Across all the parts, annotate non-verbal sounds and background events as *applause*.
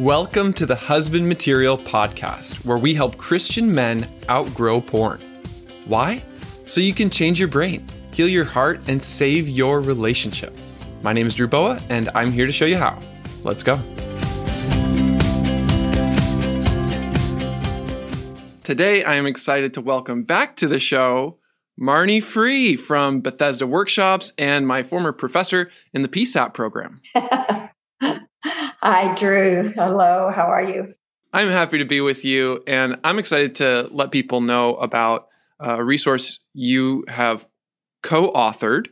Welcome to the Husband Material Podcast, where we help Christian men outgrow porn. Why? So you can change your brain, heal your heart, and save your relationship. My name is Drew Boa, and I'm here to show you how. Let's go. Today, I am excited to welcome back to the show Marnie Ferree from Bethesda Workshops and my former professor in the PSAP program. *laughs* Hi, Drew. Hello. How are you? I'm happy to be with you, and I'm excited to let people know about a resource you have co authored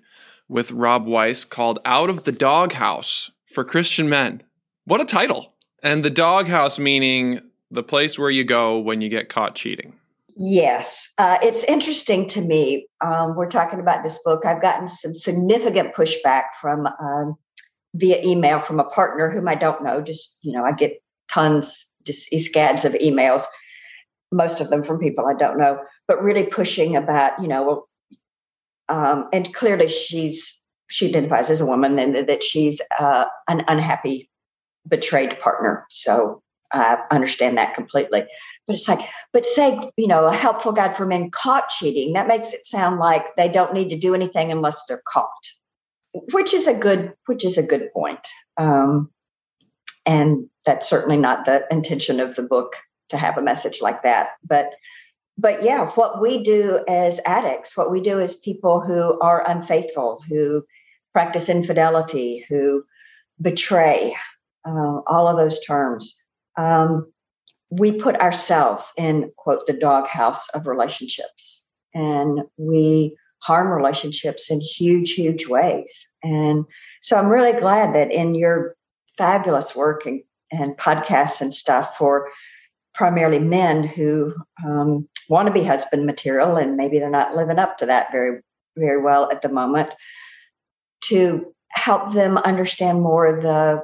with Rob Weiss called Out of the Doghouse for Christian Men. What a title! And the doghouse meaning the place where you go when you get caught cheating. Yes, uh, it's interesting to me. Um, we're talking about this book. I've gotten some significant pushback from um, via email from a partner whom I don't know. Just you know, I get tons, just scads of emails, most of them from people I don't know, but really pushing about you know, um, and clearly she's she identifies as a woman and that she's uh, an unhappy, betrayed partner. So I understand that completely. But it's like, but say, you know, a helpful guide for men caught cheating, that makes it sound like they don't need to do anything unless they're caught, which is a good, which is a good point. Um, and that's certainly not the intention of the book to have a message like that. But but yeah, what we do as addicts, what we do as people who are unfaithful, who practice infidelity, who betray, uh, all of those terms um, we put ourselves in quote the doghouse of relationships and we harm relationships in huge huge ways and so i'm really glad that in your fabulous work and, and podcasts and stuff for primarily men who um, want to be husband material and maybe they're not living up to that very very well at the moment to help them understand more the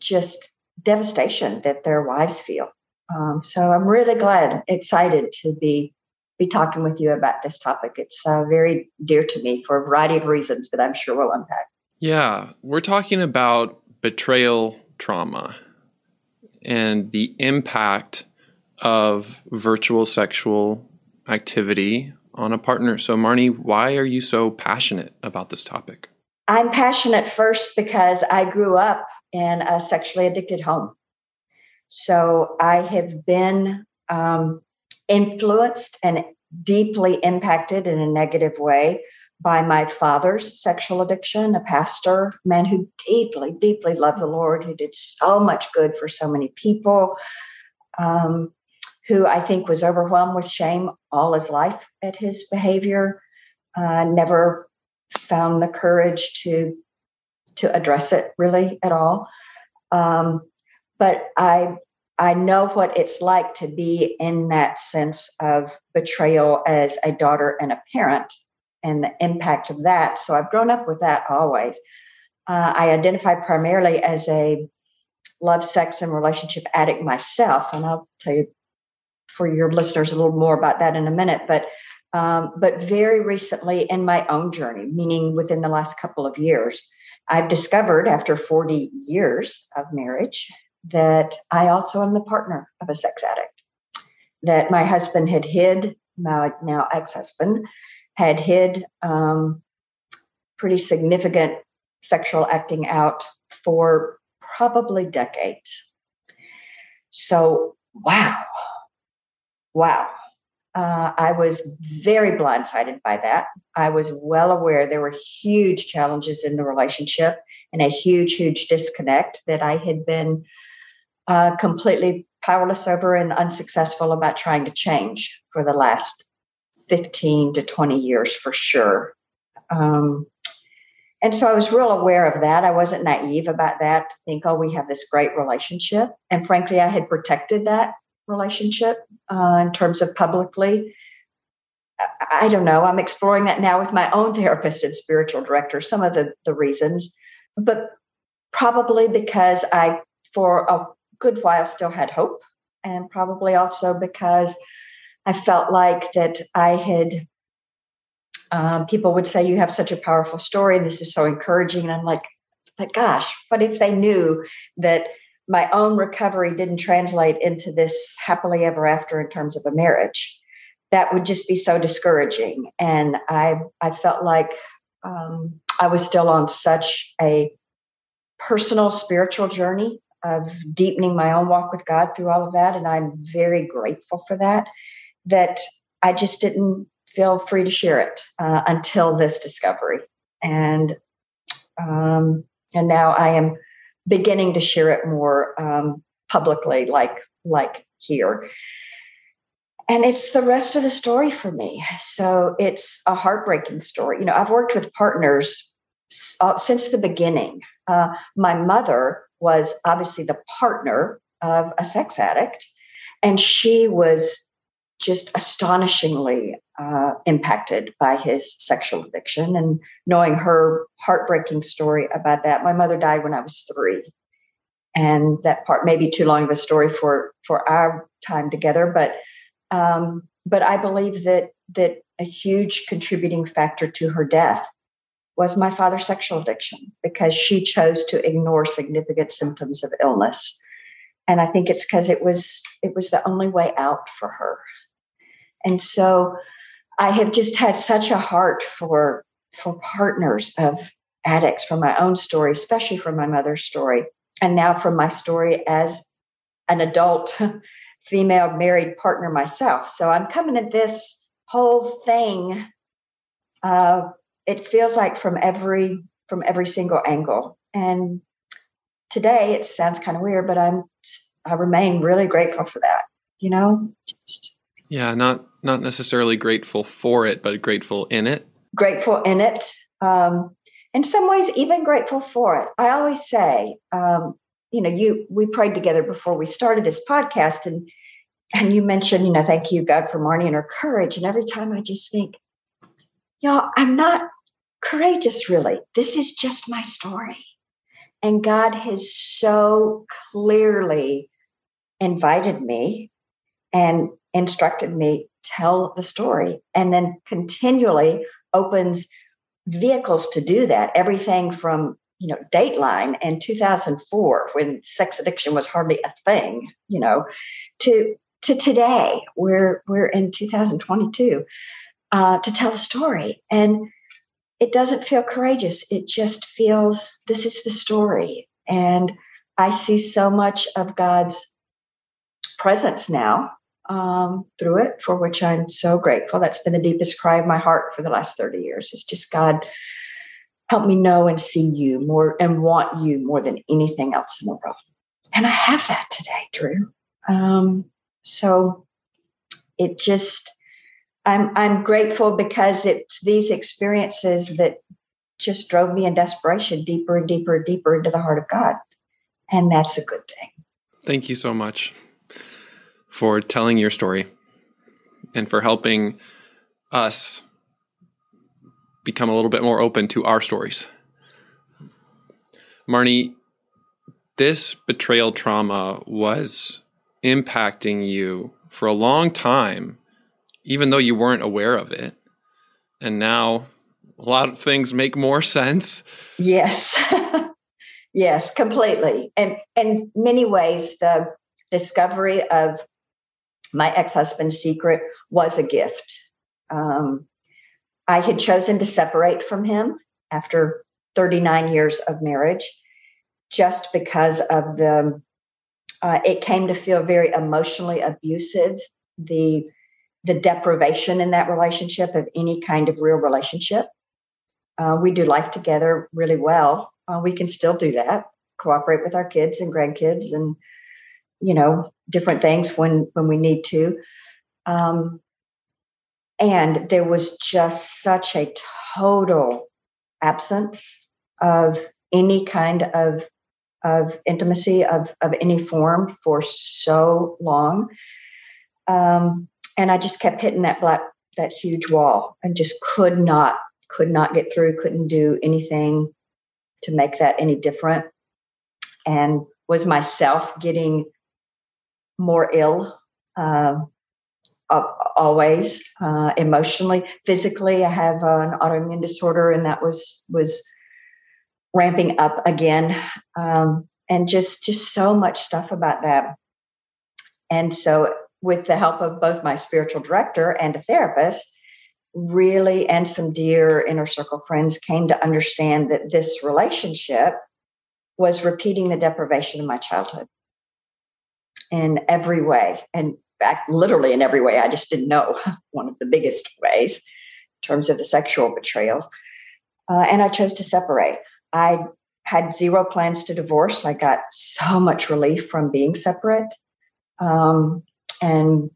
just devastation that their wives feel. Um, so I'm really glad, excited to be be talking with you about this topic. It's uh, very dear to me for a variety of reasons that I'm sure we'll unpack. Yeah, we're talking about betrayal trauma and the impact of virtual sexual activity on a partner. So, Marnie, why are you so passionate about this topic? I'm passionate first because I grew up in a sexually addicted home. So I have been um, influenced and deeply impacted in a negative way by my father's sexual addiction, a pastor, man who deeply, deeply loved the Lord, who did so much good for so many people, um, who I think was overwhelmed with shame all his life at his behavior, uh, never found the courage to to address it really at all. Um, but I I know what it's like to be in that sense of betrayal as a daughter and a parent and the impact of that. So I've grown up with that always. Uh, I identify primarily as a love, sex, and relationship addict myself, and I'll tell you for your listeners a little more about that in a minute. But um, but very recently in my own journey, meaning within the last couple of years, I've discovered after 40 years of marriage that I also am the partner of a sex addict. That my husband had hid, my now ex husband had hid um, pretty significant sexual acting out for probably decades. So, wow, wow. Uh, I was very blindsided by that. I was well aware there were huge challenges in the relationship and a huge, huge disconnect that I had been uh, completely powerless over and unsuccessful about trying to change for the last 15 to 20 years for sure. Um, and so I was real aware of that. I wasn't naive about that to think, oh, we have this great relationship. And frankly, I had protected that relationship uh, in terms of publicly. I, don't know. I'm exploring that now with my own therapist and spiritual director, some of the, the reasons, but probably because I, for a good while, still had hope. And probably also because I felt like that I had, um, people would say, You have such a powerful story. And this is so encouraging. And I'm like, but gosh, what if they knew that my own recovery didn't translate into this happily ever after in terms of a marriage. That would just be so discouraging. And I, I felt like um, I was still on such a personal spiritual journey of deepening my own walk with God through all of that. And I'm very grateful for that, that I just didn't feel free to share it uh, until this discovery. And um, and now I am beginning to share it more um, publicly, like like here. And it's the rest of the story for me. So it's a heartbreaking story. You know, I've worked with partners uh, since the beginning. Uh, my mother was obviously the partner of a sex addict, and she was just astonishingly uh, impacted by his sexual addiction and knowing her heartbreaking story about that. My mother died when I was three. And that part may be too long of a story for for our time together, but um, but I believe that that a huge contributing factor to her death was my father's sexual addiction because she chose to ignore significant symptoms of illness and i think it's because it was it was the only way out for her and so I have just had such a heart for for partners of addicts from my own story, especially from my mother's story, and now from my story as an adult *laughs* female married partner myself. So I'm coming at this whole thing. Uh, it feels like from every from every single angle. And today it sounds kind of weird, but I'm I remain really grateful for that. You know, just yeah, not not necessarily grateful for it, but grateful in it. Grateful in it. Um, in some ways, even grateful for it. I always say, um, you know, you we prayed together before we started this podcast, and and you mentioned, you know, thank you God for Marnie and her courage. And every time I just think, y'all, I'm not courageous, really. This is just my story, and God has so clearly invited me and instructed me tell the story and then continually opens vehicles to do that. Everything from you know dateline in 2004 when sex addiction was hardly a thing you know to to today. We're we're in 2022 uh, to tell the story. And it doesn't feel courageous it just feels this is the story and i see so much of god's presence now um, through it, for which I'm so grateful. That's been the deepest cry of my heart for the last 30 years. It's just God, help me know and see you more and want you more than anything else in the world. And I have that today, Drew. Um, so it just, I'm I'm grateful because it's these experiences that just drove me in desperation deeper and deeper and deeper into the heart of God. And that's a good thing. Thank you so much for telling your story and for helping us become a little bit more open to our stories. Marnie, this betrayal trauma was impacting you for a long time, even though you weren't aware of it. And now a lot of things make more sense. Yes. *laughs* yes, completely. And in many ways, the discovery of my ex husband's secret was a gift. Um, I had chosen to separate from him after 39 years of marriage just because of the, uh, it came to feel very emotionally abusive. The, the deprivation in that relationship of any kind of real relationship. Uh, we do life together really well. Uh, we can still do that, cooperate with our kids and grandkids and you know different things when when we need to um, and there was just such a total absence of any kind of of intimacy of of any form for so long um, and i just kept hitting that black that huge wall and just could not could not get through couldn't do anything to make that any different. And was myself getting more ill uh, always uh, emotionally. Physically i have an autoimmune disorder and that was was ramping up again. Um, and just just so much stuff about that. And so, with the help of both my spiritual director and a therapist, really, and some dear inner circle friends came to understand that this relationship was repeating the deprivation of my childhood in every way. And back literally in every way. I just didn't know *laughs* one of the biggest ways in terms of the sexual betrayals. Uh, and I chose to separate. I had zero plans to divorce. I got so much relief from being separate. Um, and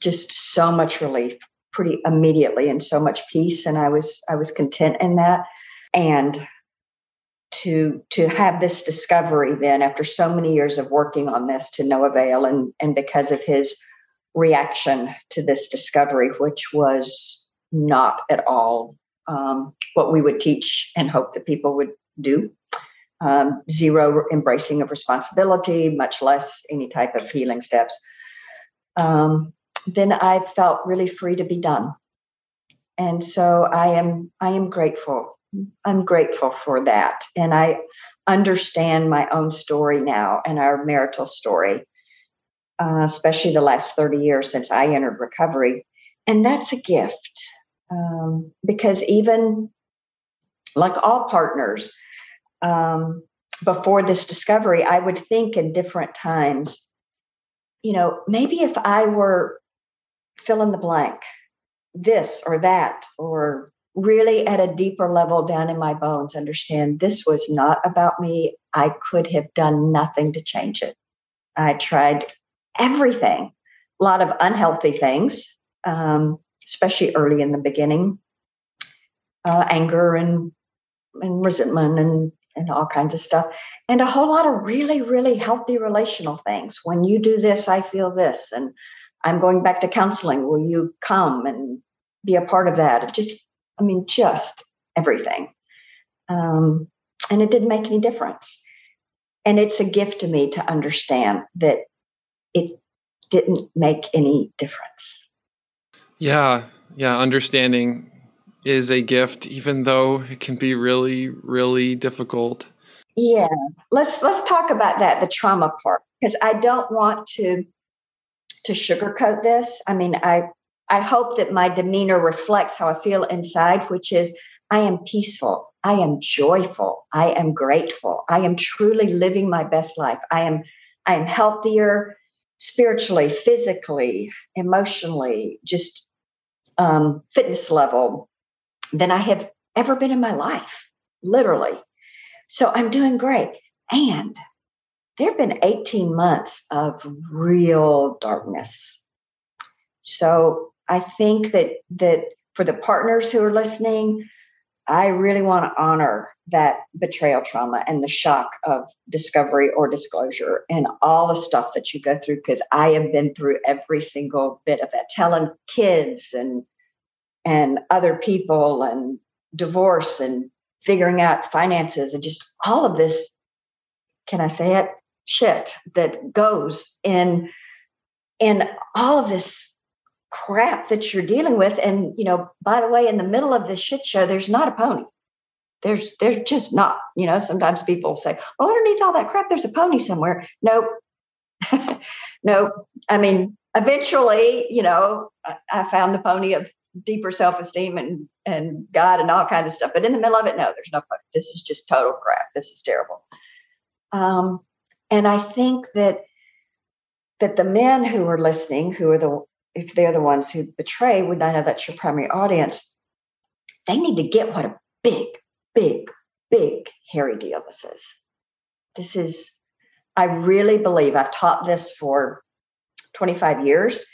just so much relief pretty immediately and so much peace and i was i was content in that. And to to have this discovery then after so many years of working on this to no avail and and because of his reaction to this discovery which was not at all um, what we would teach and hope that people would do um, zero embracing of responsibility much less any type of healing steps um, then i felt really free to be done and so i am i am grateful I'm grateful for that. And I understand my own story now and our marital story, uh, especially the last 30 years since I entered recovery. And that's a gift um, because even like all partners, um, before this discovery, I would think in different times, you know, maybe if I were fill in the blank, this or that, or really at a deeper level down in my bones understand this was not about me. I could have done nothing to change it. I tried everything, a lot of unhealthy things, um, especially early in the beginning, uh, anger and and resentment and and all kinds of stuff, and a whole lot of really really healthy relational things. When you do this, I feel this, and I'm going back to counseling. Will you come and be a part of that? Just I mean, just everything. Um, and it didn't make any difference. And it's a gift to me to understand that it didn't make any difference. Yeah. Yeah. Understanding is a gift, even though it can be really, really difficult. Yeah. Let's let's talk about that, the trauma part, because I don't want to to sugarcoat this. I mean, I I hope that my demeanor reflects how I feel inside, which is I am peaceful. I am joyful. I am grateful. I am truly living my best life. I am I am healthier spiritually, physically, emotionally, just um, fitness level than I have ever been in my life, literally. So I'm doing great. And there have been 18 months of real darkness. So I think that that for the partners who are listening, I really want to honor that betrayal trauma and the shock of discovery or disclosure and all the stuff that you go through because I have been through every single bit of that telling kids and and other people and divorce and figuring out finances and just all of this can I say it shit that goes in in all of this crap that you're dealing with. And, you know, by the way, in the middle of this shit show, there's not a pony. There's there's just not. You know, sometimes people say, "Oh, underneath all that crap, there's a pony somewhere." Nope. *laughs* nope. I mean, eventually, you know, I found the pony of deeper self-esteem and and God and all kinds of stuff. But in the middle of it, no, there's no. This is just total crap. This is terrible. Um, and I think that that the men who are listening, who are the if they're the ones who betray, would I know that's your primary audience? They need to get what a big, big, big, hairy deal this is. This is, I really believe I've taught this for 25 years.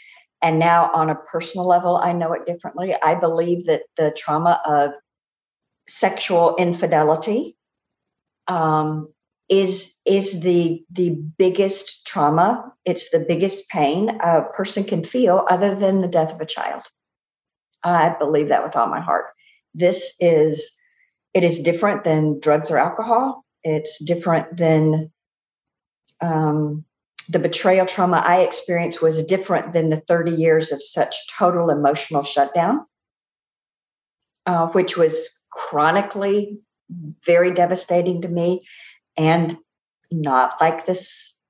And now, on a personal level, I know it differently. I believe that the trauma of sexual infidelity um, is is the the biggest trauma. It's the biggest pain a person can feel other than the death of a child. I believe that with all my heart. This is it is different than drugs or alcohol. It's different than um, the betrayal trauma i experienced was different than the 30 years of such total emotional shutdown uh, which was chronically very devastating to me and not like this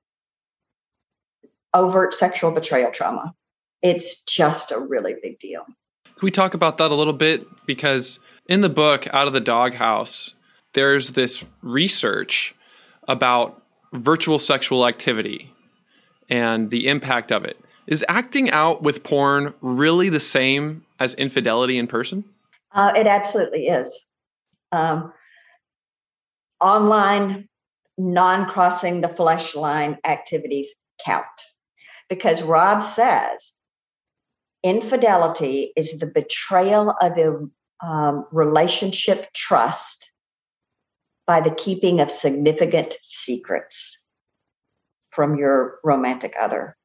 overt sexual betrayal trauma. It's just a really big deal. Can we talk about that a little bit? Because in the book, Out of the Doghouse, there's this research about virtual sexual activity and the impact of it. Is acting out with porn really the same as infidelity in person? Uh, it absolutely is. Um, online, non crossing the flesh line activities count because Rob says infidelity is the betrayal of a um, relationship trust by the keeping of significant secrets from your romantic other.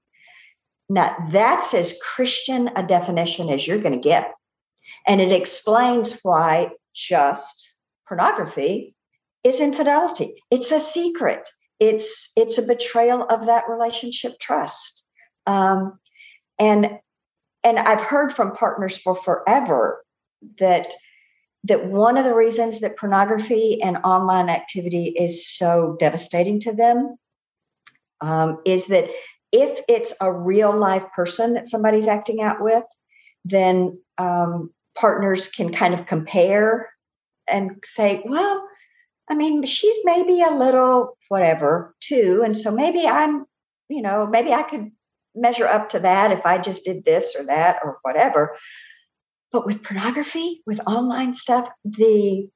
Now, that's as Christian a definition as you're going to get. And it explains why just pornography is infidelity. It's a secret. It's it's a betrayal of that relationship trust. Um, and and I've heard from partners for forever that that one of the reasons that pornography and online activity is so devastating to them um, is that if it's a real life person that somebody's acting out with, then um, partners can kind of compare and say, well, I mean, she's maybe a little whatever too. And so maybe I'm, you know, maybe I could measure up to that if I just did this or that or whatever. But with pornography, with online stuff, the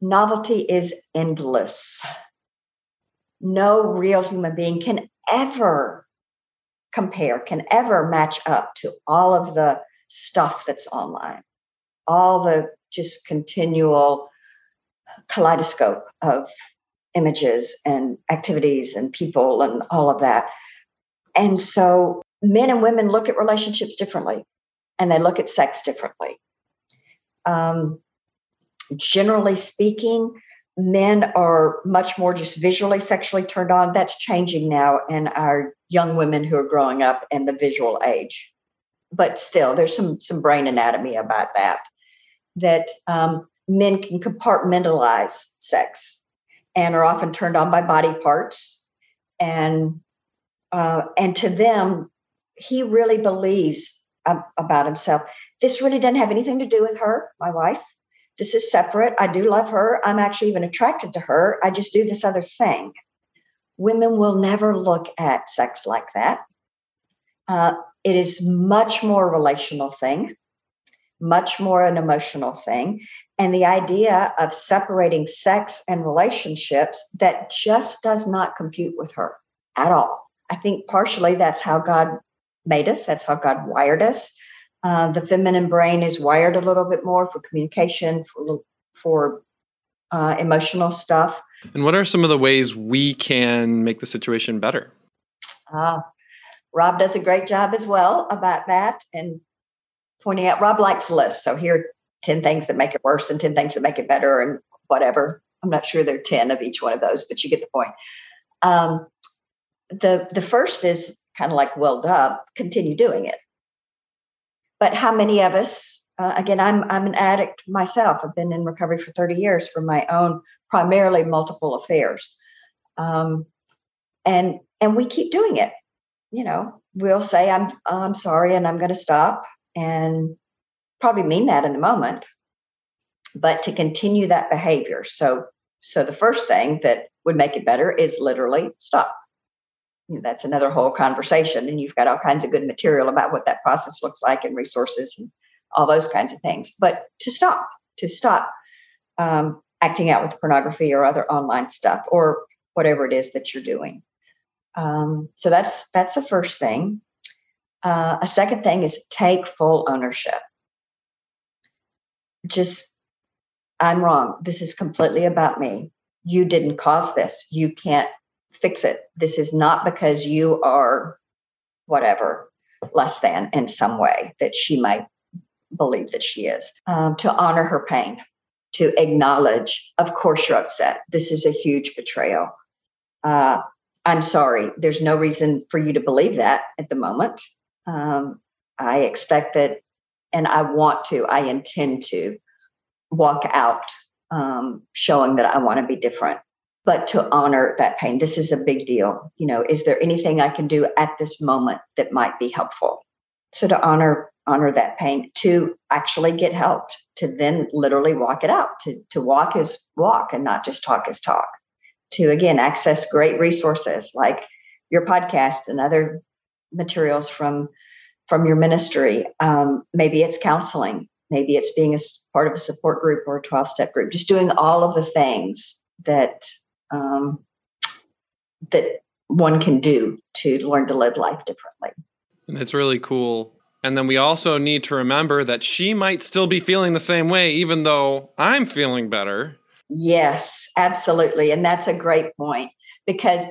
novelty is endless. No real human being can ever compare, can ever match up to all of the stuff that's online, all the just continual kaleidoscope of images and activities and people and all of that. And so men and women look at relationships differently and they look at sex differently. Um, generally speaking, men are much more just visually sexually turned on. That's changing now in our young women who are growing up in the visual age. But still, there's some some brain anatomy about that. That um, men can compartmentalize sex and are often turned on by body parts, and uh, and to them, he really believes about himself. This really doesn't have anything to do with her, my wife. This is separate. I do love her. I'm actually even attracted to her. I just do this other thing. Women will never look at sex like that. Uh, it is much more relational thing, much more an emotional thing. And the idea of separating sex and relationships that just does not compute with her at all. I think partially that's how God made us. That's how God wired us. Uh, the feminine brain is wired a little bit more for communication, for for uh, emotional stuff. And what are some of the ways we can make the situation better? Uh, Rob does a great job as well about that and pointing out. Rob likes lists, so here are ten things that make it worse and ten things that make it better, and whatever. I'm not sure there are ten of each one of those, but you get the point. Um, the the first is kind of like welled up, continue doing it. But how many of us, uh, again, I'm, I'm an addict myself. I've been in recovery for 30 years from my own primarily multiple affairs. Um, and, and we keep doing it. You know, we'll say, I'm, I'm sorry, and I'm going to stop and probably mean that in the moment, but to continue that behavior. So, so the first thing that would make it better is literally stop that's another whole conversation. And you've got all kinds of good material about what that process looks like and resources and all those kinds of things. But to stop, to stop um, acting out with pornography or other online stuff or whatever it is that you're doing. Um, so that's that's the first thing. Uh, a second thing is take full ownership. Just, I'm wrong. This is completely about me. You didn't cause this. You can't fix it. This is not because you are whatever less than in some way that she might believe that she is. Um, to honor her pain, to acknowledge, of course, you're upset. This is a huge betrayal. Uh, I'm sorry. There's no reason for you to believe that at the moment. Um, I expect that, and I want to, I intend to walk out um, showing that I want to be different but to honor that pain. This is a big deal. You know, is there anything I can do at this moment that might be helpful? So to honor honor that pain, to actually get help, to then literally walk it out, to to walk his walk and not just talk his talk. To again access great resources like your podcast and other materials from from your ministry. Um, maybe it's counseling. Maybe it's being a part of a support group or a 12 step group, just doing all of the things that um, that one can do to learn to live life differently. And it's really cool. And then we also need to remember that she might still be feeling the same way, even though I'm feeling better. Yes, absolutely. And that's a great point because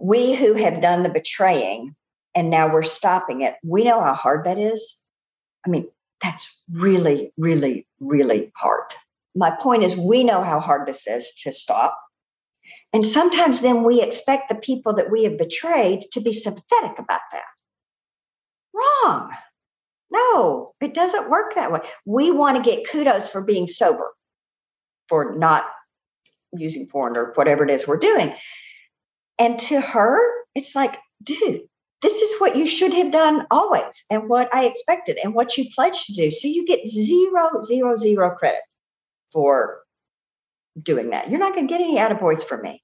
we who have done the betraying and now we're stopping it, we know how hard that is. I mean, that's really, really, really hard. My point is, we know how hard this is to stop. And sometimes then we expect the people that we have betrayed to be sympathetic about that. Wrong. No, it doesn't work that way. We want to get kudos for being sober, for not using porn or whatever it is we're doing. And to her, it's like, dude, this is what you should have done always and what I expected and what you pledged to do. So you get zero, zero, zero credit for doing that. You're not going to get any attaboys from me.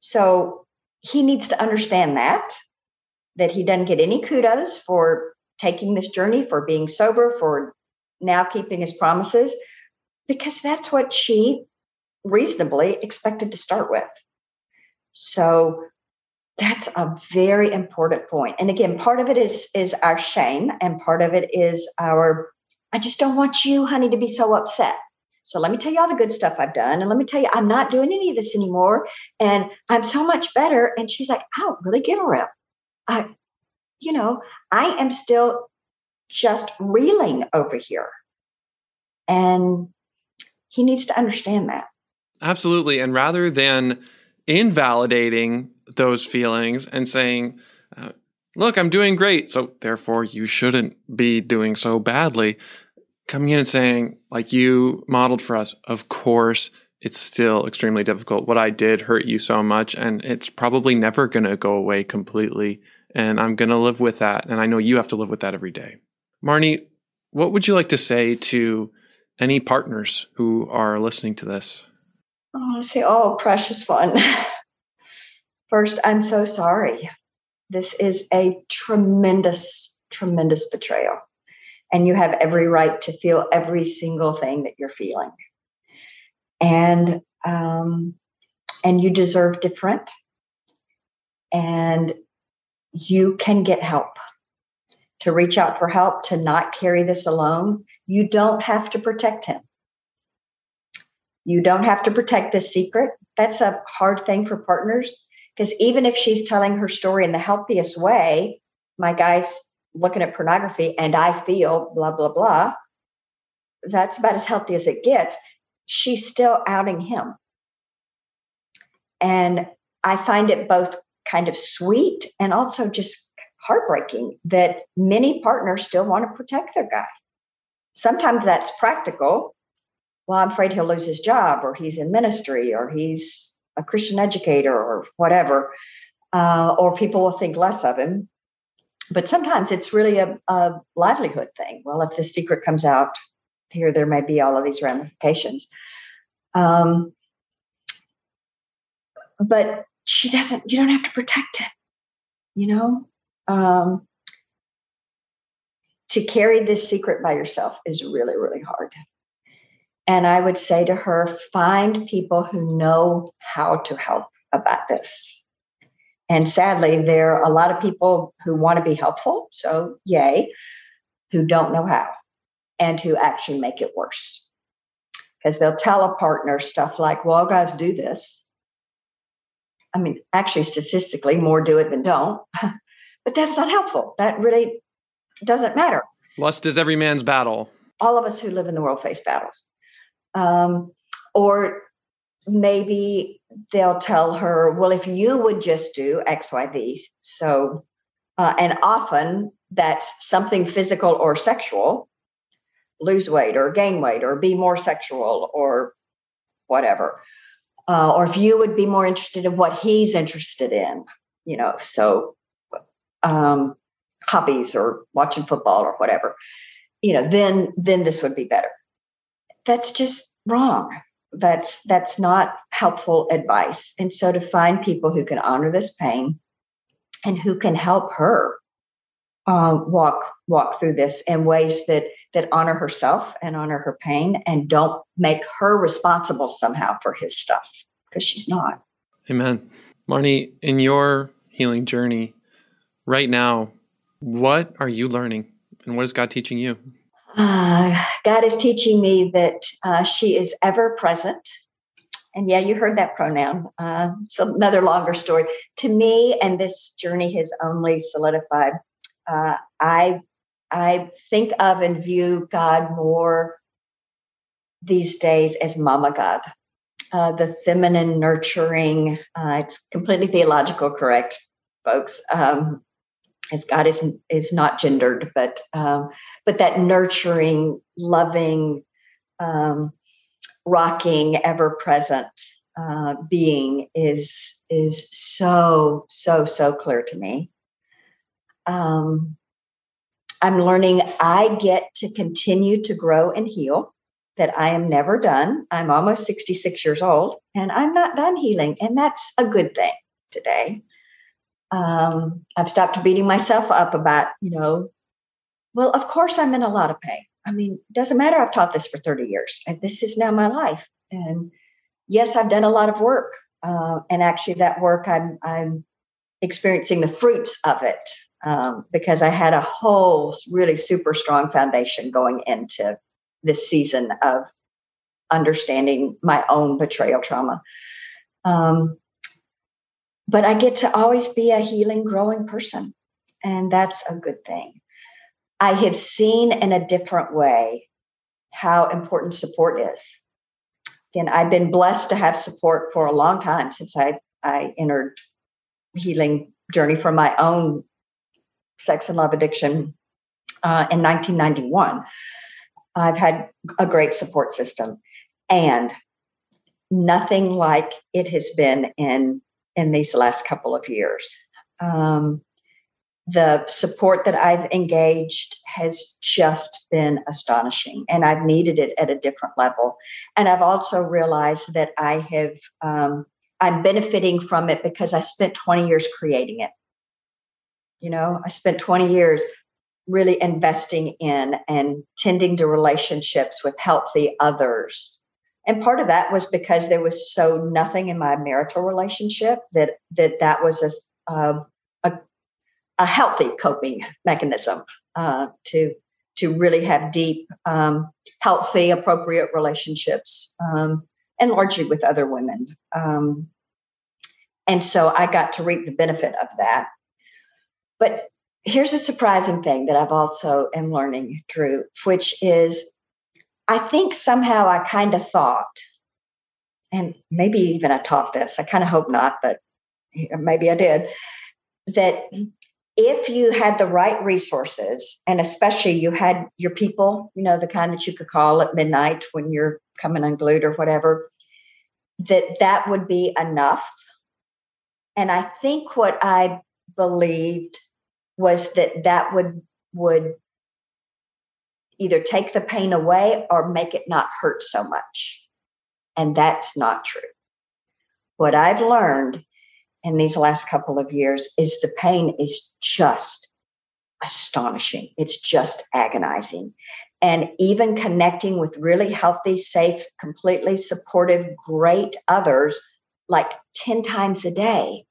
So he needs to understand that, that he doesn't get any kudos for taking this journey, for being sober, for now keeping his promises, because that's what she reasonably expected to start with. So that's a very important point. And again, part of it is is our shame, and part of it is our I just don't want you, honey, to be so upset. So let me tell you all the good stuff I've done. And let me tell you, I'm not doing any of this anymore. And I'm so much better. And she's like, I don't really give a rip. I, you know, I am still just reeling over here. And he needs to understand that. Absolutely. And rather than invalidating those feelings and saying, uh, look, I'm doing great. So therefore, you shouldn't be doing so badly. Coming in and saying, like you modeled for us, of course, it's still extremely difficult. What I did hurt you so much, and it's probably never going to go away completely. And I'm going to live with that. And I know you have to live with that every day. Marnie, what would you like to say to any partners who are listening to this? I want to say, oh, precious one. *laughs* First, I'm so sorry. This is a tremendous, tremendous betrayal. And you have every right to feel every single thing that you're feeling. And um, and you deserve different. And you can get help to reach out for help, to not carry this alone. You don't have to protect him. You don't have to protect this secret. That's a hard thing for partners because even if she's telling her story in the healthiest way, my guy's looking at pornography and I feel blah, blah, blah, that's about as healthy as it gets. She's still outing him. And I find it both kind of sweet and also just heartbreaking that many partners still want to protect their guy. Sometimes that's practical. Well, I'm afraid he'll lose his job, or he's in ministry, or he's a Christian educator or whatever, uh, or people will think less of him. But sometimes it's really a, a livelihood thing. Well, if the secret comes out, here there may be all of these ramifications. Um, but she doesn't. You don't have to protect it, You know, um, to carry this secret by yourself is really, really hard. And I would say to her, find people who know how to help about this. And sadly, there are a lot of people who want to be helpful, so yay, who don't know how and who actually make it worse. Because they'll tell a partner stuff like, well, guys do this. I mean, actually, statistically, more do it than don't. *laughs* but that's not helpful. That really doesn't matter. Lust is every man's battle. All of us who live in the world face battles. Um, or maybe they'll tell her, well, if you would just do X, Y, Z. So, uh, and often that's something physical or sexual lose weight or gain weight or be more sexual or whatever. uh, or if you would be more interested in what he's interested in, you know, so um, hobbies or watching football or whatever, you know, then then this would be better. That's just wrong. That's that's not helpful advice. And so to find people who can honor this pain and who can help her uh, walk walk through this in ways that that honor herself and honor her pain and don't make her responsible somehow for his stuff because she's not. Amen. Marnie, in your healing journey right now, what are you learning and what is God teaching you? Uh, God is teaching me that uh, she is ever present. And yeah, you heard that pronoun. Uh, it's another longer story. To me, and this journey has only solidified, uh, I I think of and view God more these days as Mama God, uh, the feminine, nurturing. It's completely theological, correct, folks. Um, as God is is not gendered, but um, but that nurturing, loving, um, rocking, ever present uh, being is is so so so clear to me. Um, I'm learning I get to continue to grow and heal, that I am never done. I'm almost 66 years old and I'm not done healing. And that's a good thing today. Um, I've stopped beating myself up about, you know, well, of course I'm in a lot of pain. I mean, it doesn't matter. I've taught this for 30 years and this is now my life. And yes, I've done a lot of work. Uh, and actually, that work, I'm, I'm experiencing the fruits of it um, because I had a whole really super strong foundation going into this season of understanding my own betrayal trauma. Um, but I get to always be a healing, growing person, and that's a good thing. I have seen in a different way how important support is. And I've been blessed to have support for a long time since I, I entered healing journey for my own sex and love addiction uh, in 1991. I've had a great support system and nothing like it has been in in these last couple of years. Um, the support that I've engaged has just been astonishing, and I've needed it at a different level. And I've also realized that I have um, I'm benefiting from it because I spent 20 years creating it. You know, I spent 20 years really investing in and tending to relationships with healthy others. And part of that was because there was so nothing in my marital relationship that that that was a a, a, a healthy coping mechanism uh, to to really have deep, um, healthy, appropriate relationships, um, and largely with other women. Um, and so I got to reap the benefit of that. But here's a surprising thing that I've also am learning, Drew, which is I think somehow I kind of thought, and maybe even I taught this, I kind of hope not, but maybe I did, that if you had the right resources, and especially you had your people, you know, the kind that you could call at midnight when you're coming unglued or whatever, that that would be enough. And I think what I believed was that that would would either take the pain away or make it not hurt so much. And that's not true. What i've learned in these last couple of years is the pain is just astonishing. It's just agonizing. And even connecting with really healthy safe completely supportive great others like 10 times a day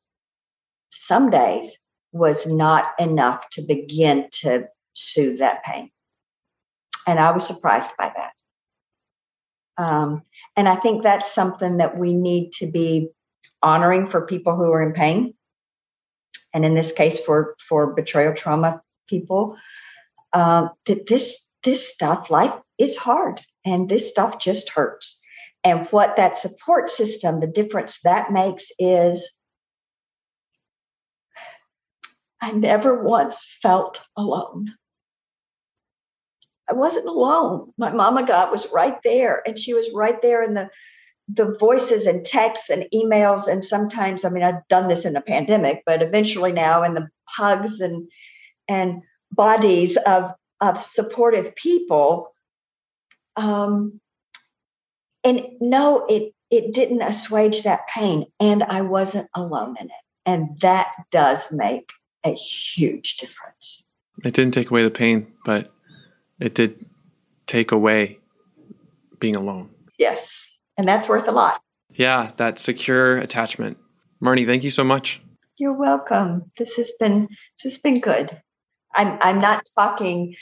some days was not enough to begin to soothe that pain. And I was surprised by that. Um, and I think that's something that we need to be honoring for people who are in pain. And in this case, for, for betrayal trauma people, um, that this this stuff, life is hard, and this stuff just hurts. And what that support system, the difference that makes is I never once felt alone. I wasn't alone. My mama God was right there, and she was right there in the the voices and texts and emails and sometimes i mean i've done this in a pandemic but eventually now in the hugs and and bodies of of supportive people um and no it it didn't assuage that pain and i wasn't alone in it and that does make a huge difference it didn't take away the pain but it did take away being alone yes and that's worth a lot. Yeah, that secure attachment. Marnie, thank you so much. You're welcome. This has been this has been good. I'm I'm not talking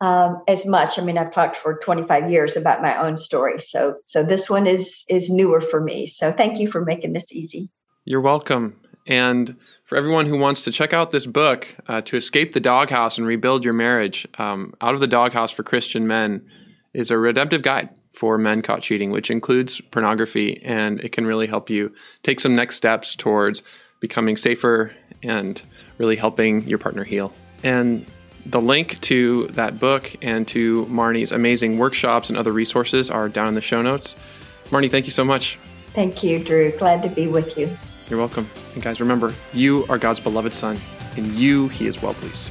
um, as much. I mean, I've talked for 25 years about my own story, so so this one is is newer for me. So thank you for making this easy. You're welcome. And for everyone who wants to check out this book, uh, to escape the doghouse and rebuild your marriage, um, out of the doghouse for Christian men is a redemptive guide for men caught cheating, which includes pornography, and it can really help you take some next steps towards becoming safer and really helping your partner heal. And the link to that book and to Marnie's amazing workshops and other resources are down in the show notes. Marnie, thank you so much. Thank you, Drew. Glad to be with you. You're welcome. And guys, remember, you are God's beloved son. and you, he is well pleased.